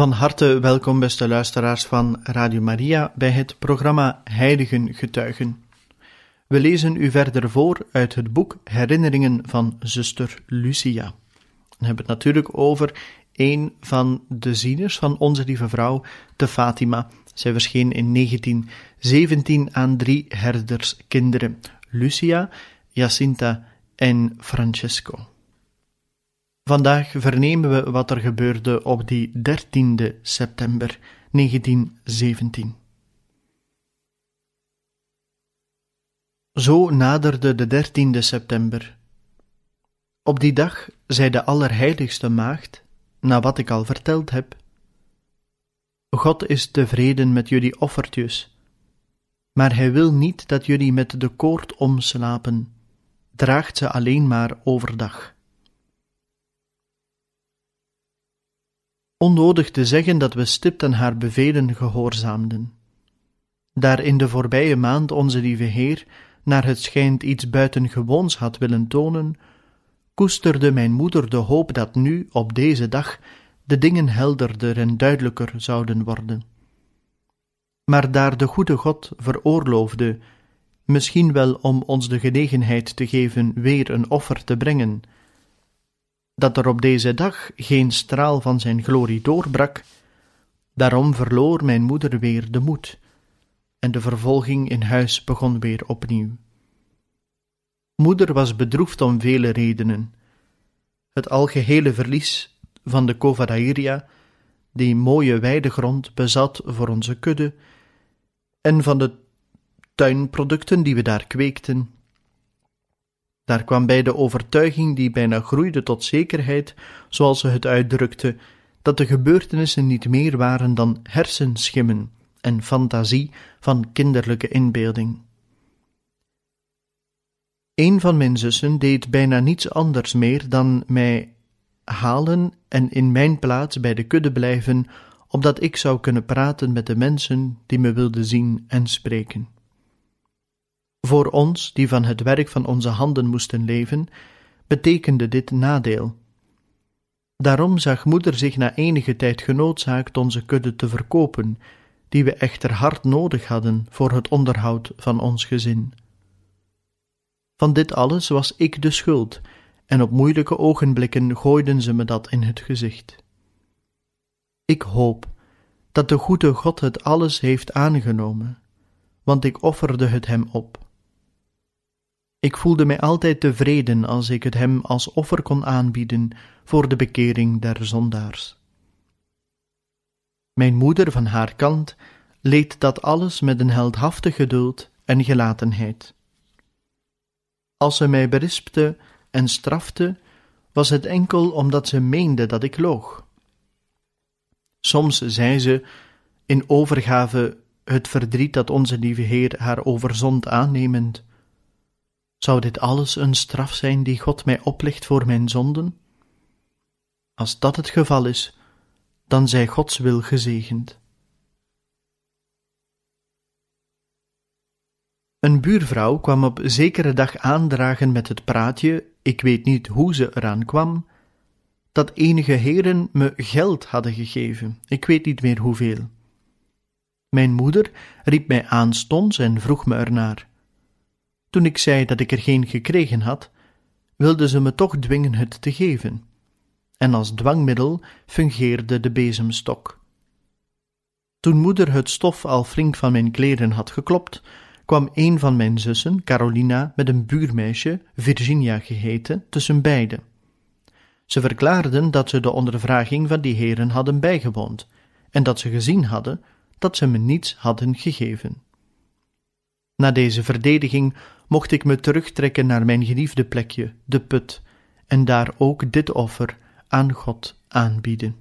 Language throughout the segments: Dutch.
Van harte welkom, beste luisteraars van Radio Maria, bij het programma Heiligen Getuigen. We lezen u verder voor uit het boek Herinneringen van zuster Lucia. We hebben het natuurlijk over een van de zieners van onze lieve vrouw, de Fatima. Zij verscheen in 1917 aan drie herderskinderen, Lucia, Jacinta en Francesco. Vandaag vernemen we wat er gebeurde op die 13e september 1917. Zo naderde de 13e september. Op die dag zei de Allerheiligste Maagd, na wat ik al verteld heb: God is tevreden met jullie offertjes, maar Hij wil niet dat jullie met de koord omslapen, draagt ze alleen maar overdag. Onnodig te zeggen dat we stipt aan haar bevelen gehoorzaamden. Daar in de voorbije maand onze lieve Heer naar het schijnt iets buitengewoons had willen tonen, koesterde mijn moeder de hoop dat nu, op deze dag, de dingen helderder en duidelijker zouden worden. Maar daar de goede God veroorloofde, misschien wel om ons de genegenheid te geven weer een offer te brengen, dat er op deze dag geen straal van zijn glorie doorbrak, daarom verloor mijn moeder weer de moed, en de vervolging in huis begon weer opnieuw. Moeder was bedroefd om vele redenen. Het algehele verlies van de Covadairia, die mooie weidegrond bezat voor onze kudde, en van de tuinproducten die we daar kweekten, daar kwam bij de overtuiging die bijna groeide tot zekerheid, zoals ze het uitdrukte, dat de gebeurtenissen niet meer waren dan hersenschimmen en fantasie van kinderlijke inbeelding. Een van mijn zussen deed bijna niets anders meer dan mij halen en in mijn plaats bij de kudde blijven, opdat ik zou kunnen praten met de mensen die me wilden zien en spreken. Voor ons, die van het werk van onze handen moesten leven, betekende dit nadeel. Daarom zag moeder zich na enige tijd genoodzaakt onze kudde te verkopen, die we echter hard nodig hadden voor het onderhoud van ons gezin. Van dit alles was ik de schuld, en op moeilijke ogenblikken gooiden ze me dat in het gezicht. Ik hoop dat de goede God het alles heeft aangenomen, want ik offerde het hem op. Ik voelde mij altijd tevreden als ik het hem als offer kon aanbieden voor de bekering der zondaars. Mijn moeder van haar kant leed dat alles met een heldhaftig geduld en gelatenheid. Als ze mij berispte en strafte, was het enkel omdat ze meende dat ik loog. Soms zei ze, in overgave het verdriet dat onze lieve Heer haar overzond aannemend, zou dit alles een straf zijn die God mij oplegt voor mijn zonden? Als dat het geval is, dan zij Gods wil gezegend. Een buurvrouw kwam op zekere dag aandragen met het praatje, ik weet niet hoe ze eraan kwam, dat enige heren me geld hadden gegeven, ik weet niet meer hoeveel. Mijn moeder riep mij aanstonds en vroeg me ernaar. Toen ik zei dat ik er geen gekregen had, wilde ze me toch dwingen het te geven. En als dwangmiddel fungeerde de bezemstok. Toen moeder het stof al flink van mijn kleren had geklopt, kwam een van mijn zussen, Carolina, met een buurmeisje, Virginia geheten, tussen beiden. Ze verklaarden dat ze de ondervraging van die heren hadden bijgewoond en dat ze gezien hadden dat ze me niets hadden gegeven. Na deze verdediging mocht ik me terugtrekken naar mijn geliefde plekje, de put, en daar ook dit offer aan God aanbieden.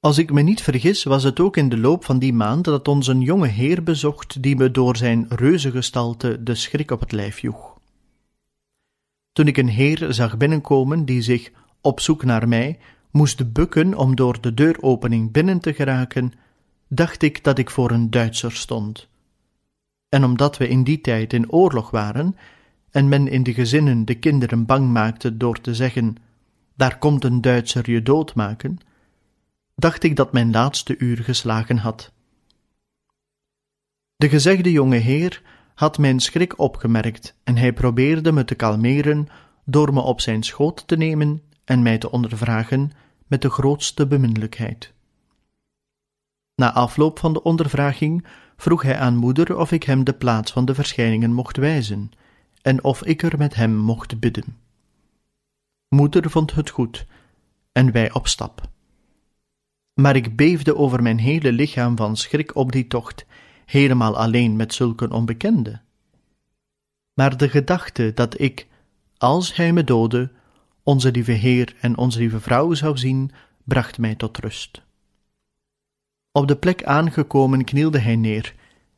Als ik me niet vergis, was het ook in de loop van die maand dat ons een jonge heer bezocht die me door zijn reuzengestalte de schrik op het lijf joeg. Toen ik een heer zag binnenkomen die zich, op zoek naar mij, moest bukken om door de deuropening binnen te geraken, dacht ik dat ik voor een Duitser stond. En omdat we in die tijd in oorlog waren, en men in de gezinnen de kinderen bang maakte door te zeggen: Daar komt een Duitser je doodmaken, dacht ik dat mijn laatste uur geslagen had. De gezegde jonge heer had mijn schrik opgemerkt en hij probeerde me te kalmeren door me op zijn schoot te nemen en mij te ondervragen met de grootste beminnelijkheid. Na afloop van de ondervraging vroeg hij aan moeder of ik hem de plaats van de verschijningen mocht wijzen en of ik er met hem mocht bidden. Moeder vond het goed en wij op stap. Maar ik beefde over mijn hele lichaam van schrik op die tocht, helemaal alleen met zulke onbekende. Maar de gedachte dat ik, als hij me doodde, onze lieve Heer en onze lieve vrouw zou zien, bracht mij tot rust. Op de plek aangekomen knielde hij neer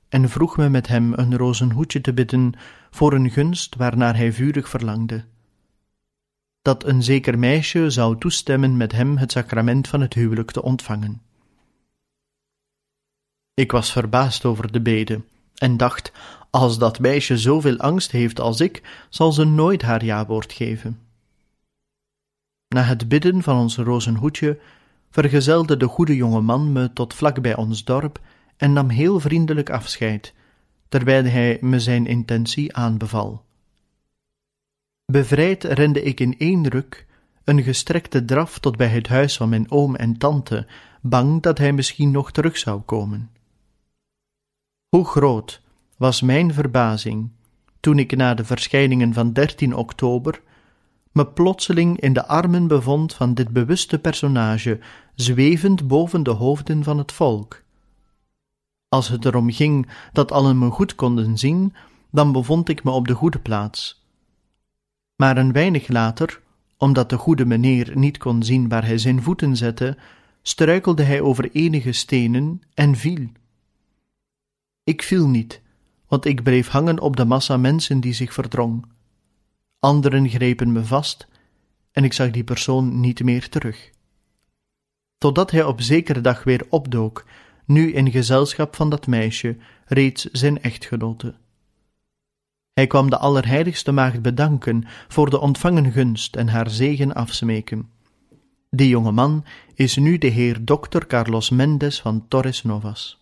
en vroeg me met hem een rozenhoedje te bidden voor een gunst waarnaar hij vurig verlangde. Dat een zeker meisje zou toestemmen met hem het sacrament van het huwelijk te ontvangen. Ik was verbaasd over de bede en dacht: als dat meisje zoveel angst heeft als ik, zal ze nooit haar jawoord geven. Na het bidden van ons rozenhoedje vergezelde de goede jonge man me tot vlak bij ons dorp en nam heel vriendelijk afscheid, terwijl hij me zijn intentie aanbeval. Bevrijd rende ik in één ruk, een gestrekte draf tot bij het huis van mijn oom en tante, bang dat hij misschien nog terug zou komen. Hoe groot was mijn verbazing toen ik na de verschijningen van 13 oktober me plotseling in de armen bevond van dit bewuste personage, zwevend boven de hoofden van het volk. Als het erom ging dat allen me goed konden zien, dan bevond ik me op de goede plaats. Maar een weinig later, omdat de goede meneer niet kon zien waar hij zijn voeten zette, struikelde hij over enige stenen en viel. Ik viel niet, want ik bleef hangen op de massa mensen die zich verdrong. Anderen grepen me vast en ik zag die persoon niet meer terug. Totdat hij op zekere dag weer opdook, nu in gezelschap van dat meisje, reeds zijn echtgenote. Hij kwam de Allerheiligste Maagd bedanken voor de ontvangen gunst en haar zegen afsmeken. Die jonge man is nu de heer Dr. Carlos Mendes van Torres Novas.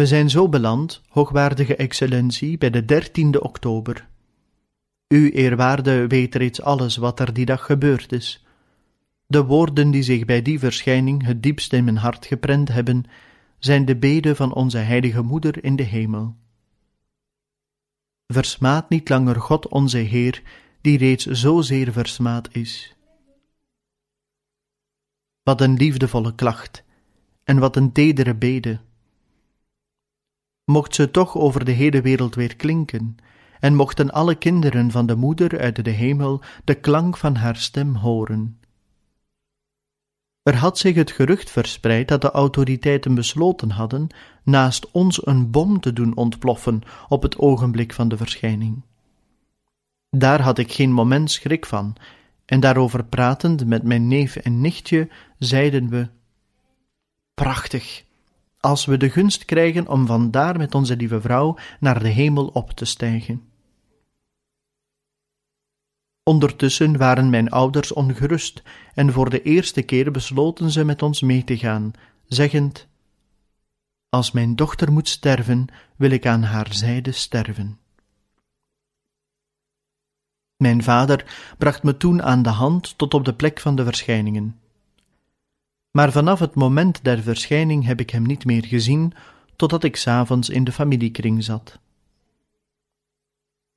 We zijn zo beland, hoogwaardige excellentie, bij de dertiende oktober. U, eerwaarde, weet reeds alles wat er die dag gebeurd is. De woorden die zich bij die verschijning het diepst in mijn hart geprent hebben, zijn de beden van onze heilige Moeder in de hemel. Versmaad niet langer God onze Heer, die reeds zozeer versmaad is. Wat een liefdevolle klacht, en wat een tedere bede mocht ze toch over de hele wereld weer klinken, en mochten alle kinderen van de moeder uit de hemel de klank van haar stem horen. Er had zich het gerucht verspreid dat de autoriteiten besloten hadden naast ons een bom te doen ontploffen op het ogenblik van de verschijning. Daar had ik geen moment schrik van, en daarover pratend met mijn neef en nichtje, zeiden we: Prachtig! Als we de gunst krijgen om vandaar met onze lieve vrouw naar de hemel op te stijgen. Ondertussen waren mijn ouders ongerust en voor de eerste keer besloten ze met ons mee te gaan, zeggend: Als mijn dochter moet sterven, wil ik aan haar zijde sterven. Mijn vader bracht me toen aan de hand tot op de plek van de verschijningen maar vanaf het moment der verschijning heb ik hem niet meer gezien, totdat ik s'avonds in de familiekring zat.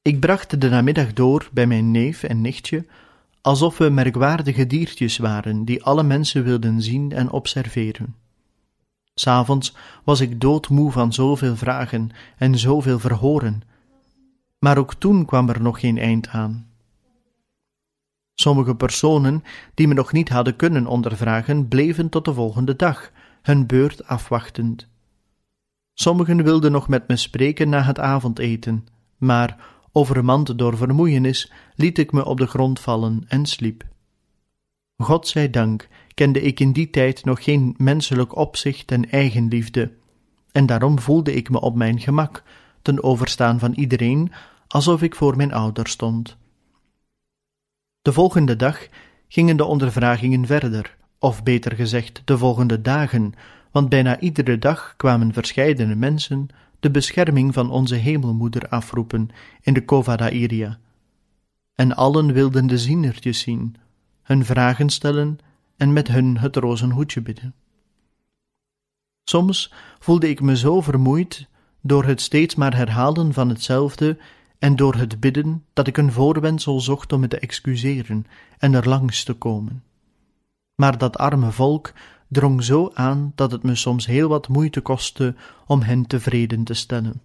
Ik bracht de namiddag door bij mijn neef en nichtje, alsof we merkwaardige diertjes waren die alle mensen wilden zien en observeren. S'avonds was ik doodmoe van zoveel vragen en zoveel verhoren, maar ook toen kwam er nog geen eind aan. Sommige personen die me nog niet hadden kunnen ondervragen, bleven tot de volgende dag, hun beurt afwachtend. Sommigen wilden nog met me spreken na het avondeten, maar, overmand door vermoeienis, liet ik me op de grond vallen en sliep. God zij dank kende ik in die tijd nog geen menselijk opzicht en eigenliefde, en daarom voelde ik me op mijn gemak, ten overstaan van iedereen, alsof ik voor mijn ouder stond. De volgende dag gingen de ondervragingen verder, of beter gezegd, de volgende dagen, want bijna iedere dag kwamen verscheidene mensen de bescherming van onze hemelmoeder afroepen in de Cova Iria. En allen wilden de zienertjes zien, hun vragen stellen en met hun het rozenhoedje bidden. Soms voelde ik me zo vermoeid door het steeds maar herhalen van hetzelfde en door het bidden dat ik een voorwendsel zocht om me te excuseren en er langs te komen. Maar dat arme volk drong zo aan dat het me soms heel wat moeite kostte om hen tevreden te stellen.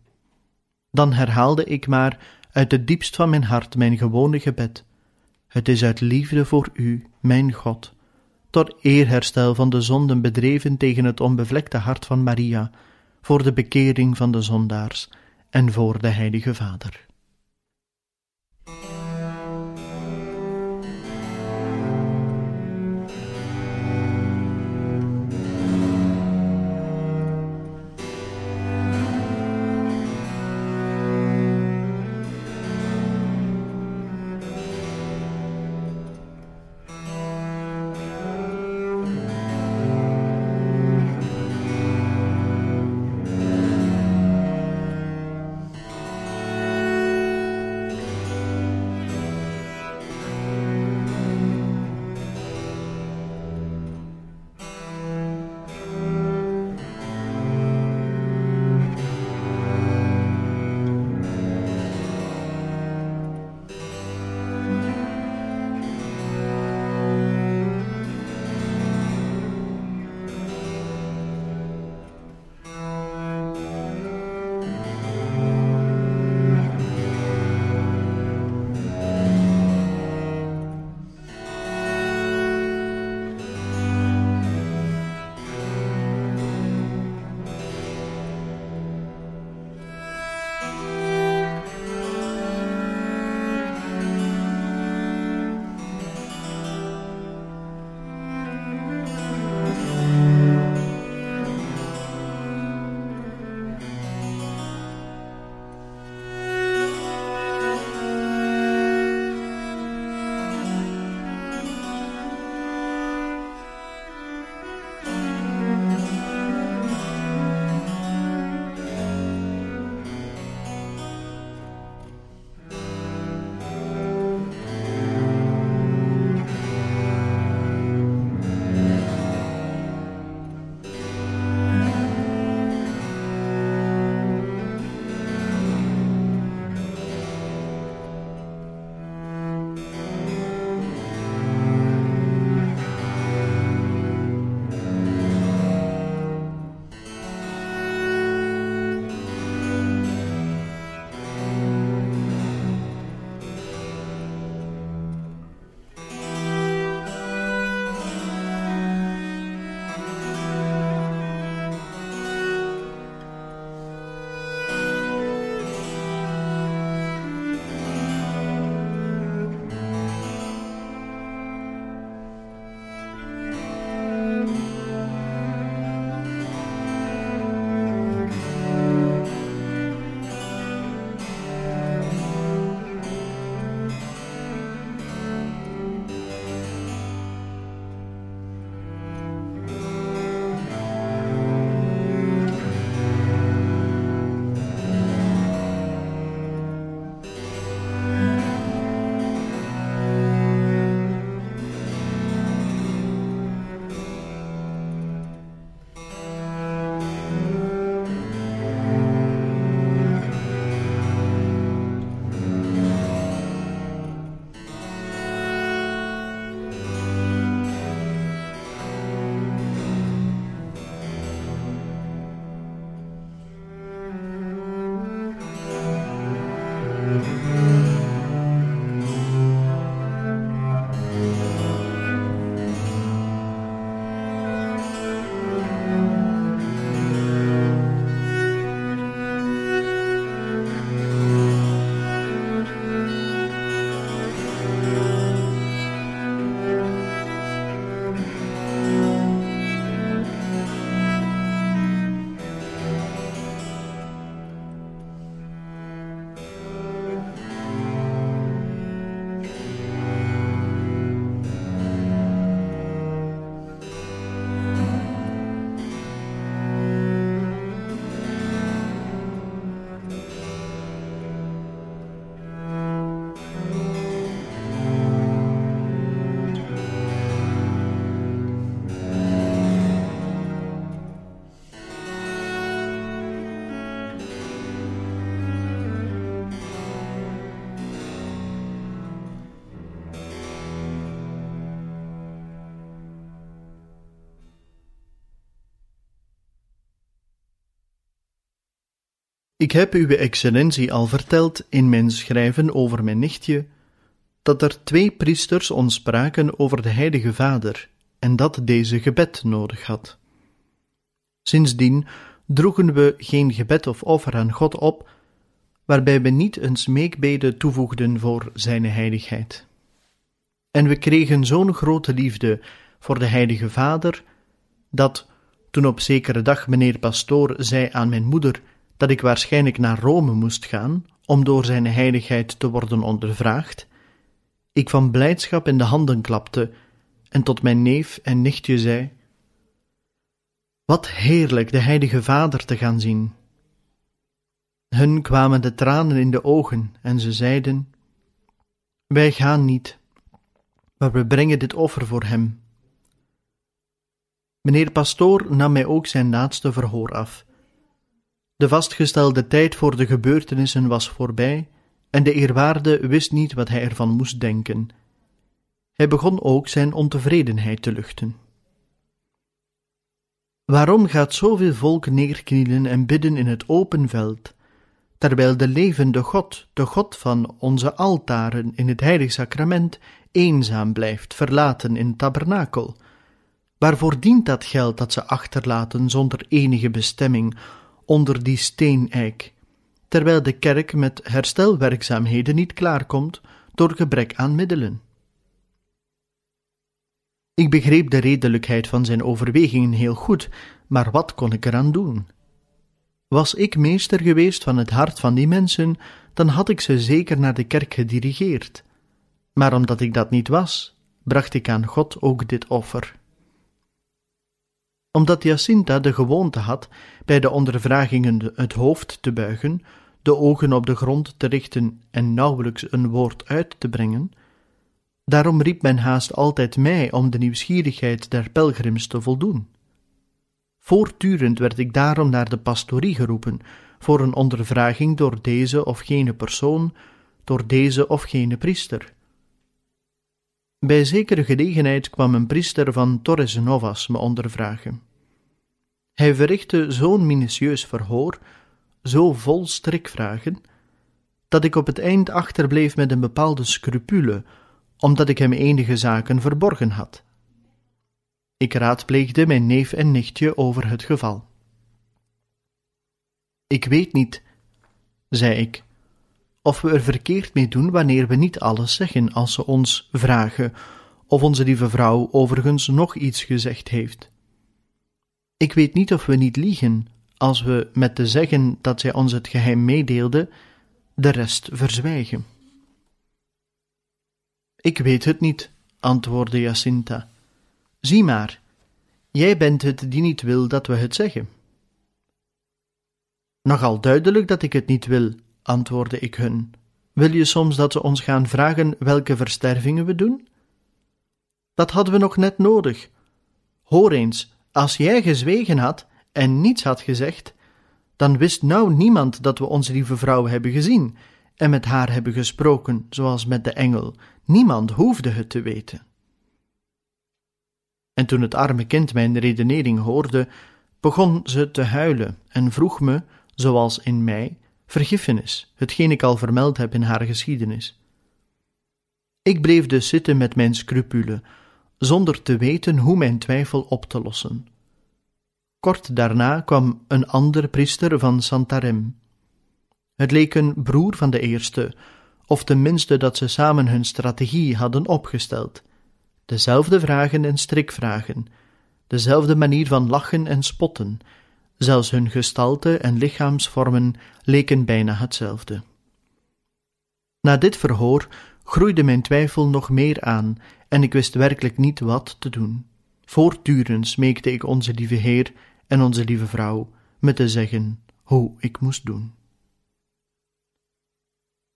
Dan herhaalde ik maar uit het diepst van mijn hart mijn gewone gebed: Het is uit liefde voor u, mijn God, tot eerherstel van de zonden bedreven tegen het onbevlekte hart van Maria, voor de bekering van de zondaars en voor de Heilige Vader. Mm-hmm. Ik heb uw excellentie al verteld in mijn schrijven over mijn nichtje, dat er twee priesters ons spraken over de heilige vader, en dat deze gebed nodig had. Sindsdien droegen we geen gebed of offer aan God op, waarbij we niet een smeekbede toevoegden voor zijn heiligheid. En we kregen zo'n grote liefde voor de heilige vader, dat, toen op zekere dag meneer pastoor zei aan mijn moeder dat ik waarschijnlijk naar Rome moest gaan om door zijn heiligheid te worden ondervraagd, ik van blijdschap in de handen klapte en tot mijn neef en nichtje zei: Wat heerlijk de heilige vader te gaan zien. Hun kwamen de tranen in de ogen en ze zeiden: Wij gaan niet, maar we brengen dit offer voor hem. Meneer Pastoor nam mij ook zijn laatste verhoor af. De vastgestelde tijd voor de gebeurtenissen was voorbij en de eerwaarde wist niet wat hij ervan moest denken. Hij begon ook zijn ontevredenheid te luchten. Waarom gaat zoveel volk neerknielen en bidden in het open veld, terwijl de levende God, de God van onze altaren in het heilig sacrament, eenzaam blijft, verlaten in het tabernakel? Waarvoor dient dat geld dat ze achterlaten zonder enige bestemming onder die steeneik, terwijl de kerk met herstelwerkzaamheden niet klaarkomt door gebrek aan middelen? Ik begreep de redelijkheid van zijn overwegingen heel goed, maar wat kon ik eraan doen? Was ik meester geweest van het hart van die mensen, dan had ik ze zeker naar de kerk gedirigeerd. Maar omdat ik dat niet was, bracht ik aan God ook dit offer. Omdat Jacinta de gewoonte had bij de ondervragingen het hoofd te buigen, de ogen op de grond te richten en nauwelijks een woord uit te brengen, Daarom riep men haast altijd mij om de nieuwsgierigheid der pelgrims te voldoen. Voortdurend werd ik daarom naar de pastorie geroepen voor een ondervraging door deze of gene persoon, door deze of gene priester. Bij zekere gelegenheid kwam een priester van Torres Novas me ondervragen. Hij verrichtte zo'n minutieus verhoor, zo vol strikvragen, dat ik op het eind achterbleef met een bepaalde scrupule omdat ik hem enige zaken verborgen had. Ik raadpleegde mijn neef en nichtje over het geval. Ik weet niet, zei ik, of we er verkeerd mee doen wanneer we niet alles zeggen als ze ons vragen, of onze lieve vrouw overigens nog iets gezegd heeft. Ik weet niet of we niet liegen als we met te zeggen dat zij ons het geheim meedeelde, de rest verzwijgen. Ik weet het niet, antwoordde Jacinta. Zie maar, jij bent het die niet wil dat we het zeggen. Nogal duidelijk dat ik het niet wil, antwoordde ik hun. Wil je soms dat ze ons gaan vragen welke verstervingen we doen? Dat hadden we nog net nodig. Hoor eens, als jij gezwegen had en niets had gezegd, dan wist nou niemand dat we onze lieve vrouw hebben gezien en met haar hebben gesproken, zoals met de engel. Niemand hoefde het te weten. En toen het arme kind mijn redenering hoorde, begon ze te huilen en vroeg me, zoals in mij, vergiffenis, hetgeen ik al vermeld heb in haar geschiedenis. Ik bleef dus zitten met mijn scrupule, zonder te weten hoe mijn twijfel op te lossen. Kort daarna kwam een ander priester van Santarem, het leek een broer van de eerste, of tenminste dat ze samen hun strategie hadden opgesteld. Dezelfde vragen en strikvragen, dezelfde manier van lachen en spotten, zelfs hun gestalte en lichaamsvormen leken bijna hetzelfde. Na dit verhoor groeide mijn twijfel nog meer aan en ik wist werkelijk niet wat te doen. Voortdurend smeekte ik onze lieve Heer en onze lieve vrouw me te zeggen hoe ik moest doen.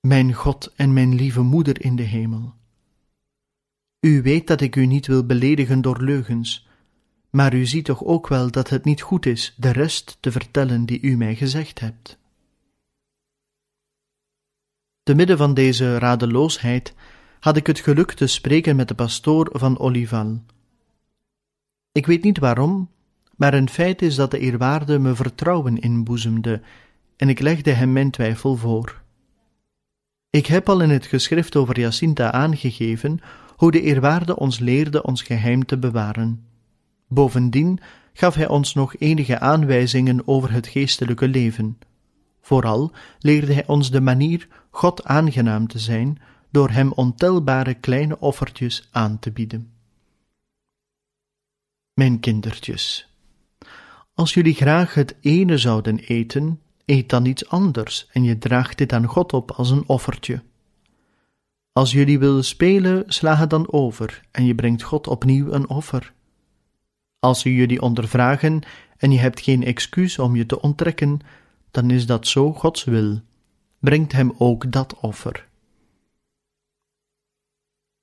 Mijn God en mijn lieve moeder in de hemel. U weet dat ik u niet wil beledigen door leugens, maar u ziet toch ook wel dat het niet goed is de rest te vertellen die u mij gezegd hebt. Te midden van deze radeloosheid had ik het geluk te spreken met de pastoor van Olival. Ik weet niet waarom, maar een feit is dat de eerwaarde me vertrouwen inboezemde en ik legde hem mijn twijfel voor. Ik heb al in het geschrift over Jacinta aangegeven hoe de eerwaarde ons leerde ons geheim te bewaren. Bovendien gaf hij ons nog enige aanwijzingen over het geestelijke leven. Vooral leerde hij ons de manier God aangenaam te zijn door hem ontelbare kleine offertjes aan te bieden. Mijn kindertjes, als jullie graag het ene zouden eten, eet dan iets anders en je draagt dit aan God op als een offertje. Als jullie willen spelen, sla het dan over en je brengt God opnieuw een offer. Als ze jullie ondervragen en je hebt geen excuus om je te onttrekken, dan is dat zo Gods wil. Brengt hem ook dat offer.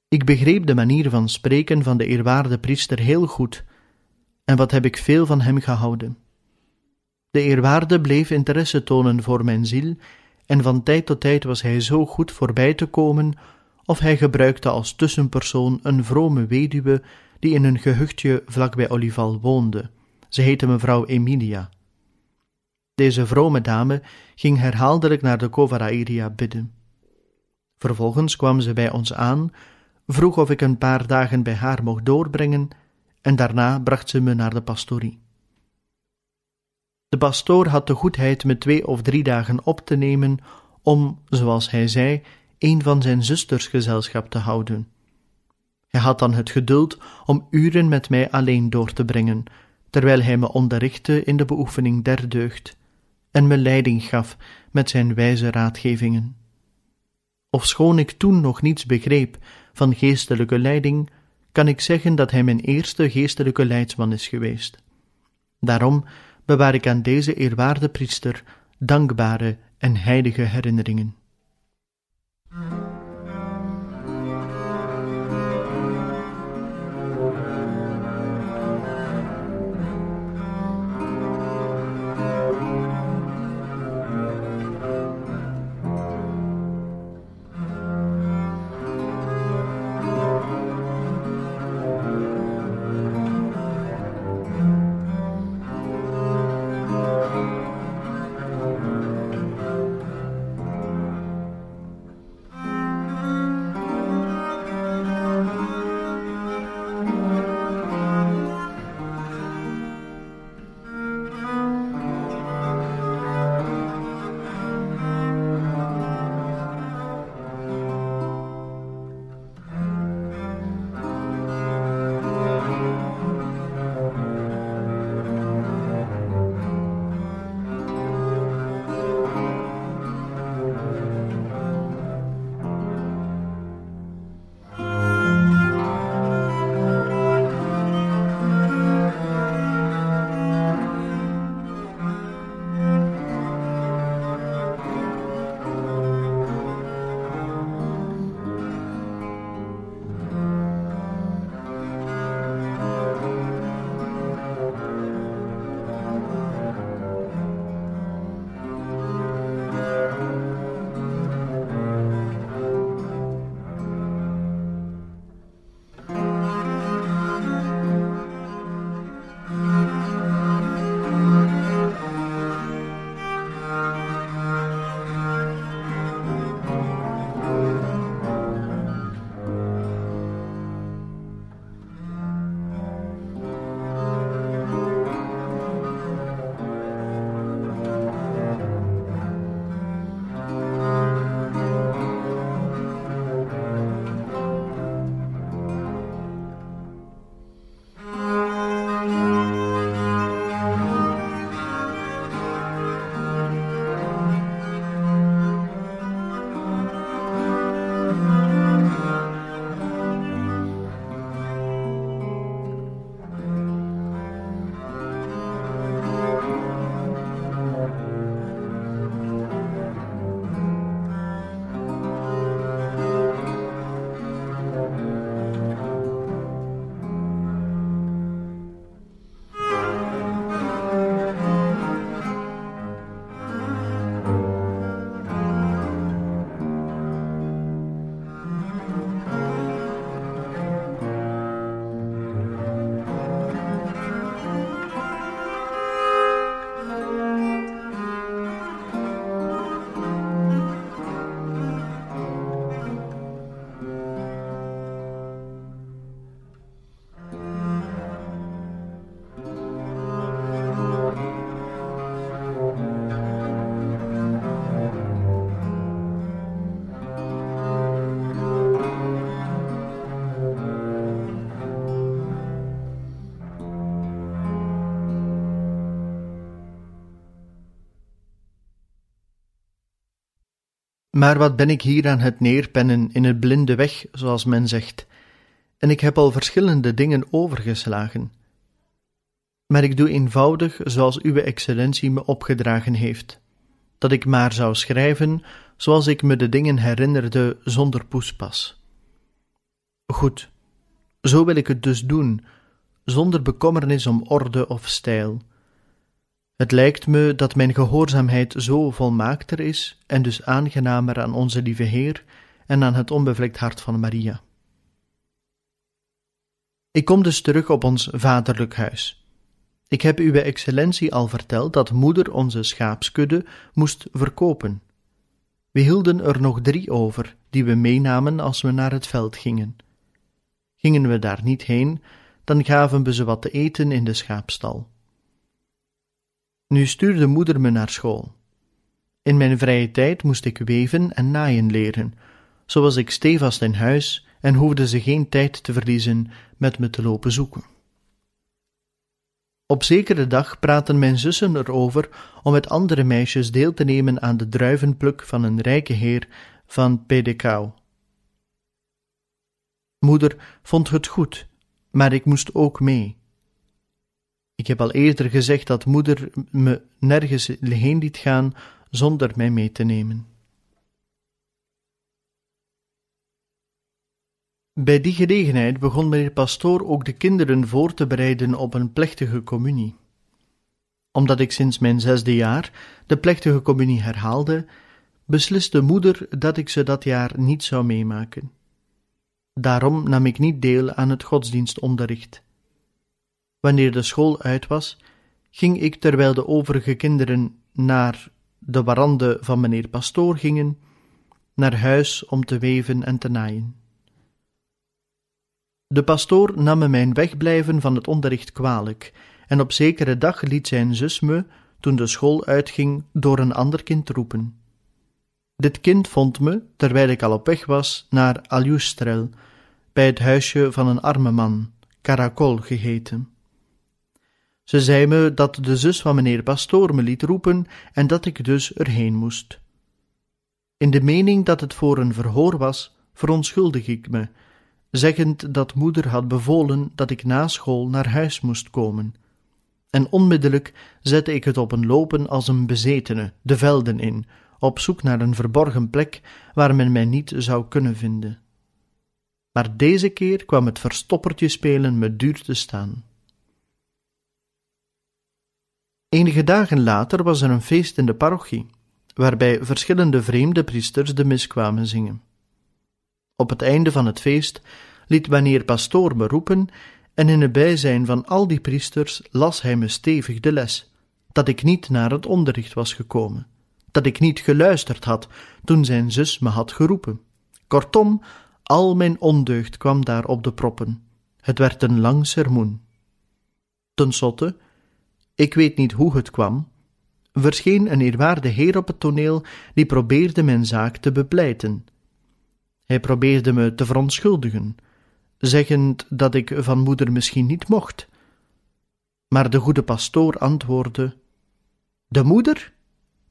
Ik begreep de manier van spreken van de eerwaarde priester heel goed, en wat heb ik veel van hem gehouden. De eerwaarde bleef interesse tonen voor mijn ziel, en van tijd tot tijd was hij zo goed voorbij te komen, of hij gebruikte als tussenpersoon een vrome weduwe die in een gehuchtje vlak bij Olival woonde. Ze heette mevrouw Emilia. Deze vrome dame ging herhaaldelijk naar de Covarairia bidden. Vervolgens kwam ze bij ons aan, vroeg of ik een paar dagen bij haar mocht doorbrengen, en daarna bracht ze me naar de pastorie. De pastoor had de goedheid me twee of drie dagen op te nemen om, zoals hij zei, een van zijn zusters gezelschap te houden. Hij had dan het geduld om uren met mij alleen door te brengen, terwijl hij me onderrichtte in de beoefening der deugd en me leiding gaf met zijn wijze raadgevingen. Ofschoon ik toen nog niets begreep van geestelijke leiding, kan ik zeggen dat hij mijn eerste geestelijke leidsman is geweest. Daarom bewaar ik aan deze eerwaarde priester dankbare en heilige herinneringen. Maar wat ben ik hier aan het neerpennen in het blinde weg, zoals men zegt, en ik heb al verschillende dingen overgeslagen. Maar ik doe eenvoudig zoals uw excellentie me opgedragen heeft, dat ik maar zou schrijven zoals ik me de dingen herinnerde zonder poespas. Goed, zo wil ik het dus doen, zonder bekommernis om orde of stijl. Het lijkt me dat mijn gehoorzaamheid zo volmaakter is en dus aangenamer aan onze lieve Heer en aan het onbevlekt hart van Maria. Ik kom dus terug op ons vaderlijk huis. Ik heb uw excellentie al verteld dat moeder onze schaapskudde moest verkopen. We hielden er nog drie over, die we meenamen als we naar het veld gingen. Gingen we daar niet heen, dan gaven we ze wat te eten in de schaapstal. Nu stuurde moeder me naar school. In mijn vrije tijd moest ik weven en naaien leren, zo was ik stevast in huis en hoefde ze geen tijd te verliezen met me te lopen zoeken. Op zekere dag praten mijn zussen erover om met andere meisjes deel te nemen aan de druivenpluk van een rijke heer van Pedekau. Moeder vond het goed, maar ik moest ook mee. Ik heb al eerder gezegd dat moeder me nergens heen liet gaan zonder mij mee te nemen. Bij die gelegenheid begon meneer Pastoor ook de kinderen voor te bereiden op een plechtige communie. Omdat ik sinds mijn zesde jaar de plechtige communie herhaalde, besliste moeder dat ik ze dat jaar niet zou meemaken. Daarom nam ik niet deel aan het godsdienstonderricht. Wanneer de school uit was, ging ik terwijl de overige kinderen naar de warande van meneer Pastoor gingen, naar huis om te weven en te naaien. De pastoor nam me mijn wegblijven van het onderricht kwalijk, en op zekere dag liet zijn zus me, toen de school uitging, door een ander kind roepen. Dit kind vond me, terwijl ik al op weg was, naar Aljustrel, bij het huisje van een arme man, Karakol geheten. Ze zei me dat de zus van meneer pastoor me liet roepen en dat ik dus erheen moest. In de mening dat het voor een verhoor was, verontschuldig ik me zeggend dat moeder had bevolen dat ik na school naar huis moest komen. En onmiddellijk zette ik het op een lopen als een bezetene, de velden in, op zoek naar een verborgen plek waar men mij niet zou kunnen vinden. Maar deze keer kwam het verstoppertje spelen me duur te staan. Enige dagen later was er een feest in de parochie, waarbij verschillende vreemde priesters de mis kwamen zingen. Op het einde van het feest liet wanneer pastoor me roepen, en in het bijzijn van al die priesters las hij me stevig de les, dat ik niet naar het onderricht was gekomen, dat ik niet geluisterd had toen zijn zus me had geroepen. Kortom, al mijn ondeugd kwam daar op de proppen. Het werd een lang sermoen. Ten slotte, ik weet niet hoe het kwam, verscheen een eerwaarde heer op het toneel die probeerde mijn zaak te bepleiten hij probeerde me te verontschuldigen, zeggend dat ik van moeder misschien niet mocht. Maar de goede pastoor antwoordde: De moeder?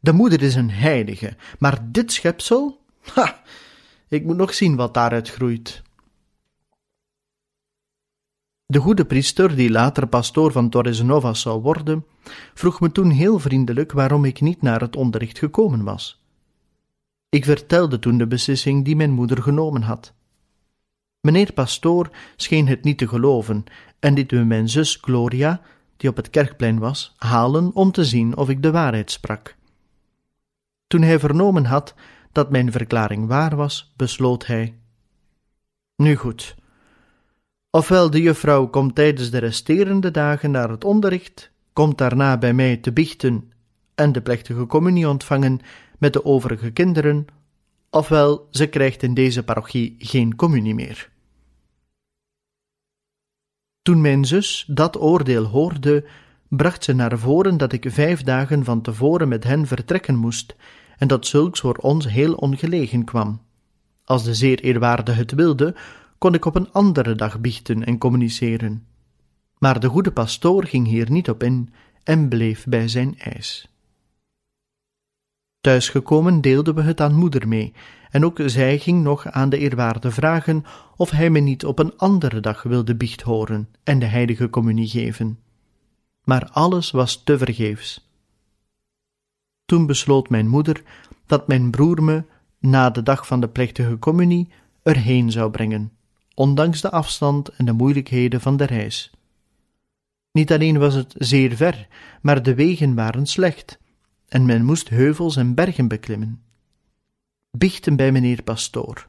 De moeder is een heilige, maar dit schepsel? Ha! Ik moet nog zien wat daaruit groeit. De goede priester, die later pastoor van Torres Novas zou worden, vroeg me toen heel vriendelijk waarom ik niet naar het onderricht gekomen was. Ik vertelde toen de beslissing die mijn moeder genomen had. Meneer Pastoor scheen het niet te geloven en liet me mijn zus Gloria, die op het kerkplein was, halen om te zien of ik de waarheid sprak. Toen hij vernomen had dat mijn verklaring waar was, besloot hij: Nu goed. Ofwel de juffrouw komt tijdens de resterende dagen naar het onderricht, komt daarna bij mij te biechten en de plechtige communie ontvangen met de overige kinderen, ofwel ze krijgt in deze parochie geen communie meer. Toen mijn zus dat oordeel hoorde, bracht ze naar voren dat ik vijf dagen van tevoren met hen vertrekken moest, en dat zulks voor ons heel ongelegen kwam. Als de zeer eerwaarde het wilde, kon ik op een andere dag biechten en communiceren. Maar de goede pastoor ging hier niet op in en bleef bij zijn eis. Thuisgekomen deelden we het aan moeder mee, en ook zij ging nog aan de eerwaarde vragen of hij me niet op een andere dag wilde biecht horen en de heilige communie geven. Maar alles was tevergeefs. Toen besloot mijn moeder dat mijn broer me, na de dag van de plechtige communie, erheen zou brengen, ondanks de afstand en de moeilijkheden van de reis. Niet alleen was het zeer ver, maar de wegen waren slecht, en men moest heuvels en bergen beklimmen. Biechten bij meneer Pastoor.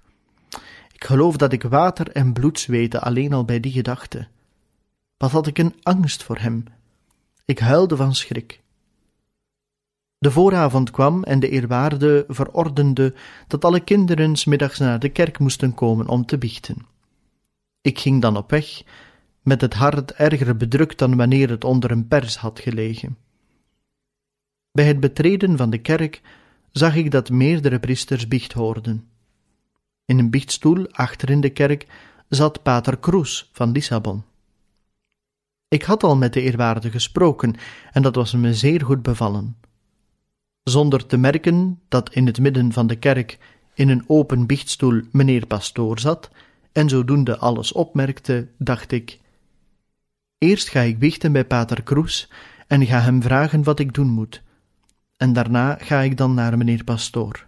Ik geloof dat ik water en bloed zweette alleen al bij die gedachte. Wat had ik een angst voor hem. Ik huilde van schrik. De vooravond kwam en de eerwaarde verordende dat alle kinderen middags naar de kerk moesten komen om te biechten. Ik ging dan op weg, met het hart erger bedrukt dan wanneer het onder een pers had gelegen. Bij het betreden van de kerk zag ik dat meerdere priesters biecht hoorden. In een biechtstoel achter in de kerk zat pater Kroes van Lissabon. Ik had al met de eerwaarde gesproken en dat was me zeer goed bevallen. Zonder te merken dat in het midden van de kerk in een open biechtstoel meneer pastoor zat en zodoende alles opmerkte, dacht ik: Eerst ga ik biechten bij pater Kroes en ga hem vragen wat ik doen moet, en daarna ga ik dan naar meneer pastoor.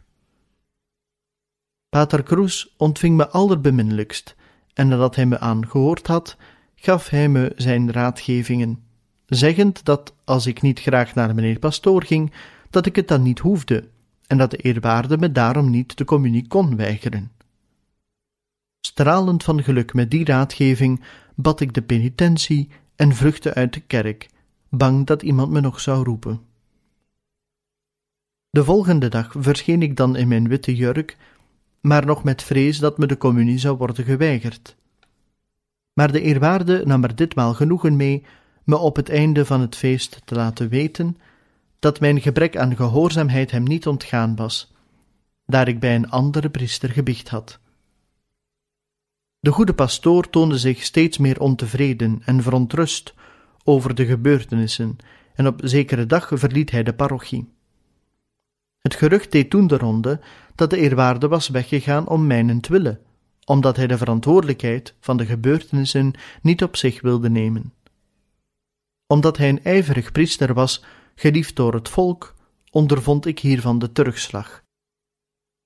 Pater Kroes ontving me allerbeminnelijkst, en nadat hij me aangehoord had, gaf hij me zijn raadgevingen, zeggend dat als ik niet graag naar meneer pastoor ging, dat ik het dan niet hoefde, en dat de eerwaarde me daarom niet de communie kon weigeren. Stralend van geluk met die raadgeving bad ik de penitentie en vluchtte uit de kerk, bang dat iemand me nog zou roepen. De volgende dag verscheen ik dan in mijn witte jurk, maar nog met vrees dat me de communie zou worden geweigerd. Maar de eerwaarde nam er ditmaal genoegen mee me op het einde van het feest te laten weten dat mijn gebrek aan gehoorzaamheid hem niet ontgaan was, daar ik bij een andere priester gebiecht had. De goede pastoor toonde zich steeds meer ontevreden en verontrust over de gebeurtenissen, en op zekere dag verliet hij de parochie. Het gerucht deed toen de ronde dat de eerwaarde was weggegaan om mijnentwille, omdat hij de verantwoordelijkheid van de gebeurtenissen niet op zich wilde nemen. Omdat hij een ijverig priester was, geliefd door het volk, ondervond ik hiervan de terugslag.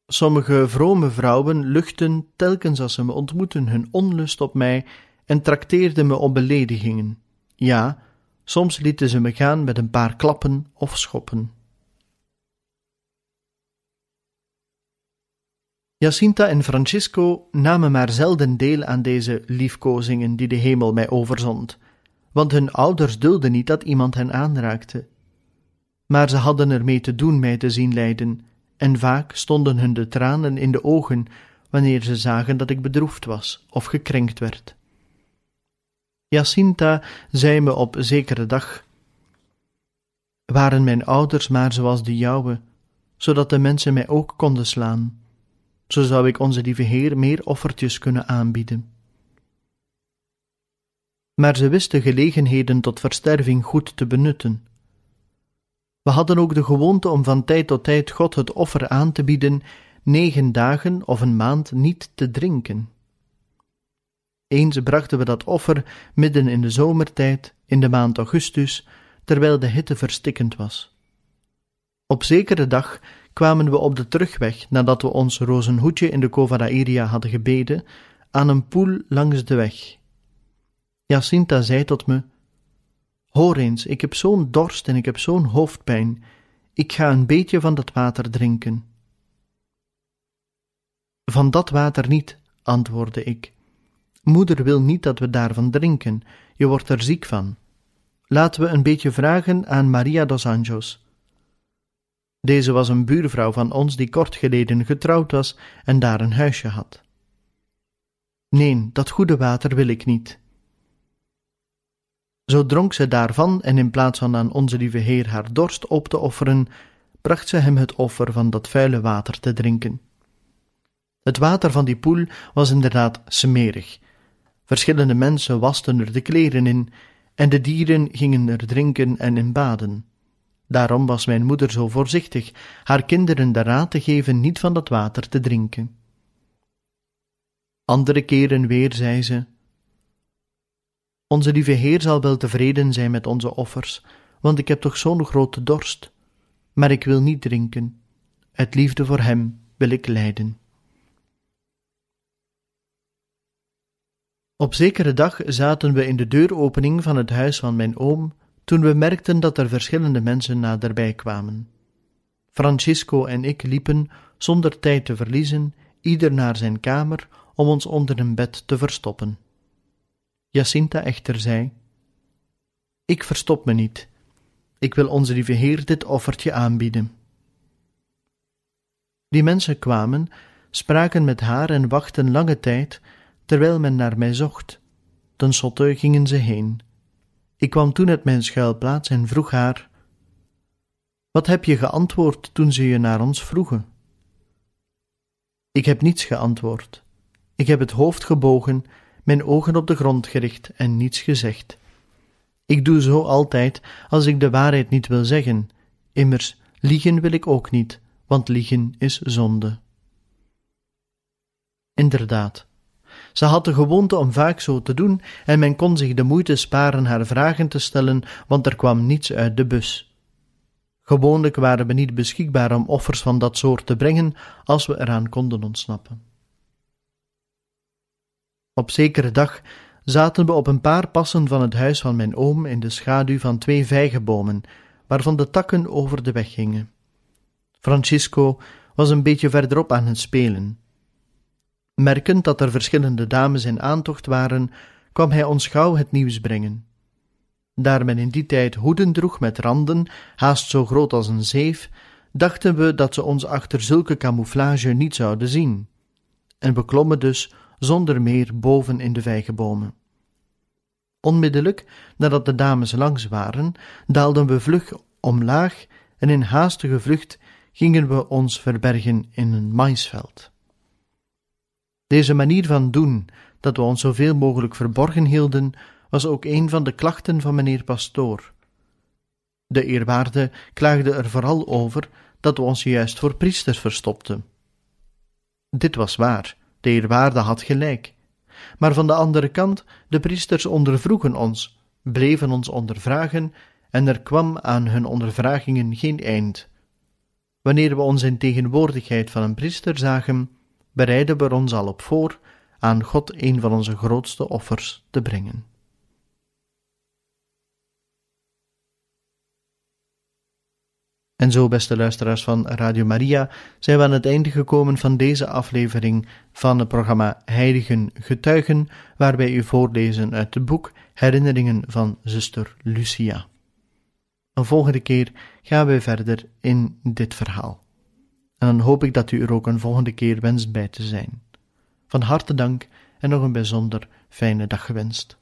Sommige vrome vrouwen luchten telkens als ze me ontmoeten hun onlust op mij en trakteerden me op beledigingen. Ja, soms lieten ze me gaan met een paar klappen of schoppen. Jacinta en Francisco namen maar zelden deel aan deze liefkozingen die de hemel mij overzond, want hun ouders dulden niet dat iemand hen aanraakte. Maar ze hadden ermee te doen mij te zien lijden, en vaak stonden hun de tranen in de ogen wanneer ze zagen dat ik bedroefd was of gekrenkt werd. Jacinta zei me op zekere dag: Waren mijn ouders maar zoals de jouwe, zodat de mensen mij ook konden slaan, zo zou ik onze lieve Heer meer offertjes kunnen aanbieden. Maar ze wisten gelegenheden tot versterving goed te benutten. We hadden ook de gewoonte om van tijd tot tijd God het offer aan te bieden, negen dagen of een maand niet te drinken. Eens brachten we dat offer midden in de zomertijd, in de maand augustus, terwijl de hitte verstikkend was. Op zekere dag kwamen we op de terugweg, nadat we ons rozenhoedje in de Covadaïria hadden gebeden, aan een poel langs de weg. Jacinta zei tot me: Hoor eens, ik heb zo'n dorst en ik heb zo'n hoofdpijn. Ik ga een beetje van dat water drinken. Van dat water niet, antwoordde ik. Moeder wil niet dat we daarvan drinken, je wordt er ziek van. Laten we een beetje vragen aan Maria dos Anjos. Deze was een buurvrouw van ons die kort geleden getrouwd was en daar een huisje had. Nee, dat goede water wil ik niet. Zo dronk ze daarvan, en in plaats van aan onze lieve Heer haar dorst op te offeren, bracht ze hem het offer van dat vuile water te drinken. Het water van die poel was inderdaad smerig. Verschillende mensen wasten er de kleren in, en de dieren gingen er drinken en in baden. Daarom was mijn moeder zo voorzichtig haar kinderen de raad te geven niet van dat water te drinken. Andere keren weer zei ze: Onze lieve Heer zal wel tevreden zijn met onze offers, want ik heb toch zo'n grote dorst. Maar ik wil niet drinken. Uit liefde voor Hem wil ik lijden. Op zekere dag zaten we in de deuropening van het huis van mijn oom, toen we merkten dat er verschillende mensen naderbij kwamen. Francisco en ik liepen, zonder tijd te verliezen, ieder naar zijn kamer om ons onder een bed te verstoppen. Jacinta echter zei: Ik verstop me niet. Ik wil onze lieve Heer dit offertje aanbieden. Die mensen kwamen, spraken met haar en wachten lange tijd, terwijl men naar mij zocht. Ten slotte gingen ze heen. Ik kwam toen uit mijn schuilplaats en vroeg haar: Wat heb je geantwoord toen ze je naar ons vroegen? Ik heb niets geantwoord. Ik heb het hoofd gebogen, mijn ogen op de grond gericht en niets gezegd. Ik doe zo altijd als ik de waarheid niet wil zeggen. Immers, liegen wil ik ook niet, want liegen is zonde. Inderdaad, ze had de gewoonte om vaak zo te doen, en men kon zich de moeite sparen haar vragen te stellen, want er kwam niets uit de bus. Gewoonlijk waren we niet beschikbaar om offers van dat soort te brengen als we eraan konden ontsnappen. Op zekere dag zaten we op een paar passen van het huis van mijn oom in de schaduw van twee vijgenbomen, waarvan de takken over de weg gingen. Francisco was een beetje verderop aan het spelen. Merkend dat er verschillende dames in aantocht waren, kwam hij ons gauw het nieuws brengen. Daar men in die tijd hoeden droeg met randen, haast zo groot als een zeef, dachten we dat ze ons achter zulke camouflage niet zouden zien, en we klommen dus zonder meer boven in de vijgenbomen. Onmiddellijk nadat de dames langs waren, daalden we vlug omlaag en in haastige vlucht gingen we ons verbergen in een maisveld. Deze manier van doen, dat we ons zoveel mogelijk verborgen hielden, was ook een van de klachten van meneer Pastoor. De eerwaarde klaagde er vooral over dat we ons juist voor priesters verstopten. Dit was waar, de had gelijk. Maar van de andere kant, de priesters ondervroegen ons, bleven ons ondervragen, en er kwam aan hun ondervragingen geen eind. Wanneer we ons in tegenwoordigheid van een priester zagen, bereiden we ons al op voor aan God een van onze grootste offers te brengen. En zo, beste luisteraars van Radio Maria, zijn we aan het einde gekomen van deze aflevering van het programma Heiligen Getuigen, waarbij u voorlezen uit het boek Herinneringen van zuster Lucia. Een volgende keer gaan we verder in dit verhaal. En dan hoop ik dat u er ook een volgende keer wenst bij te zijn. Van harte dank en nog een bijzonder fijne dag gewenst.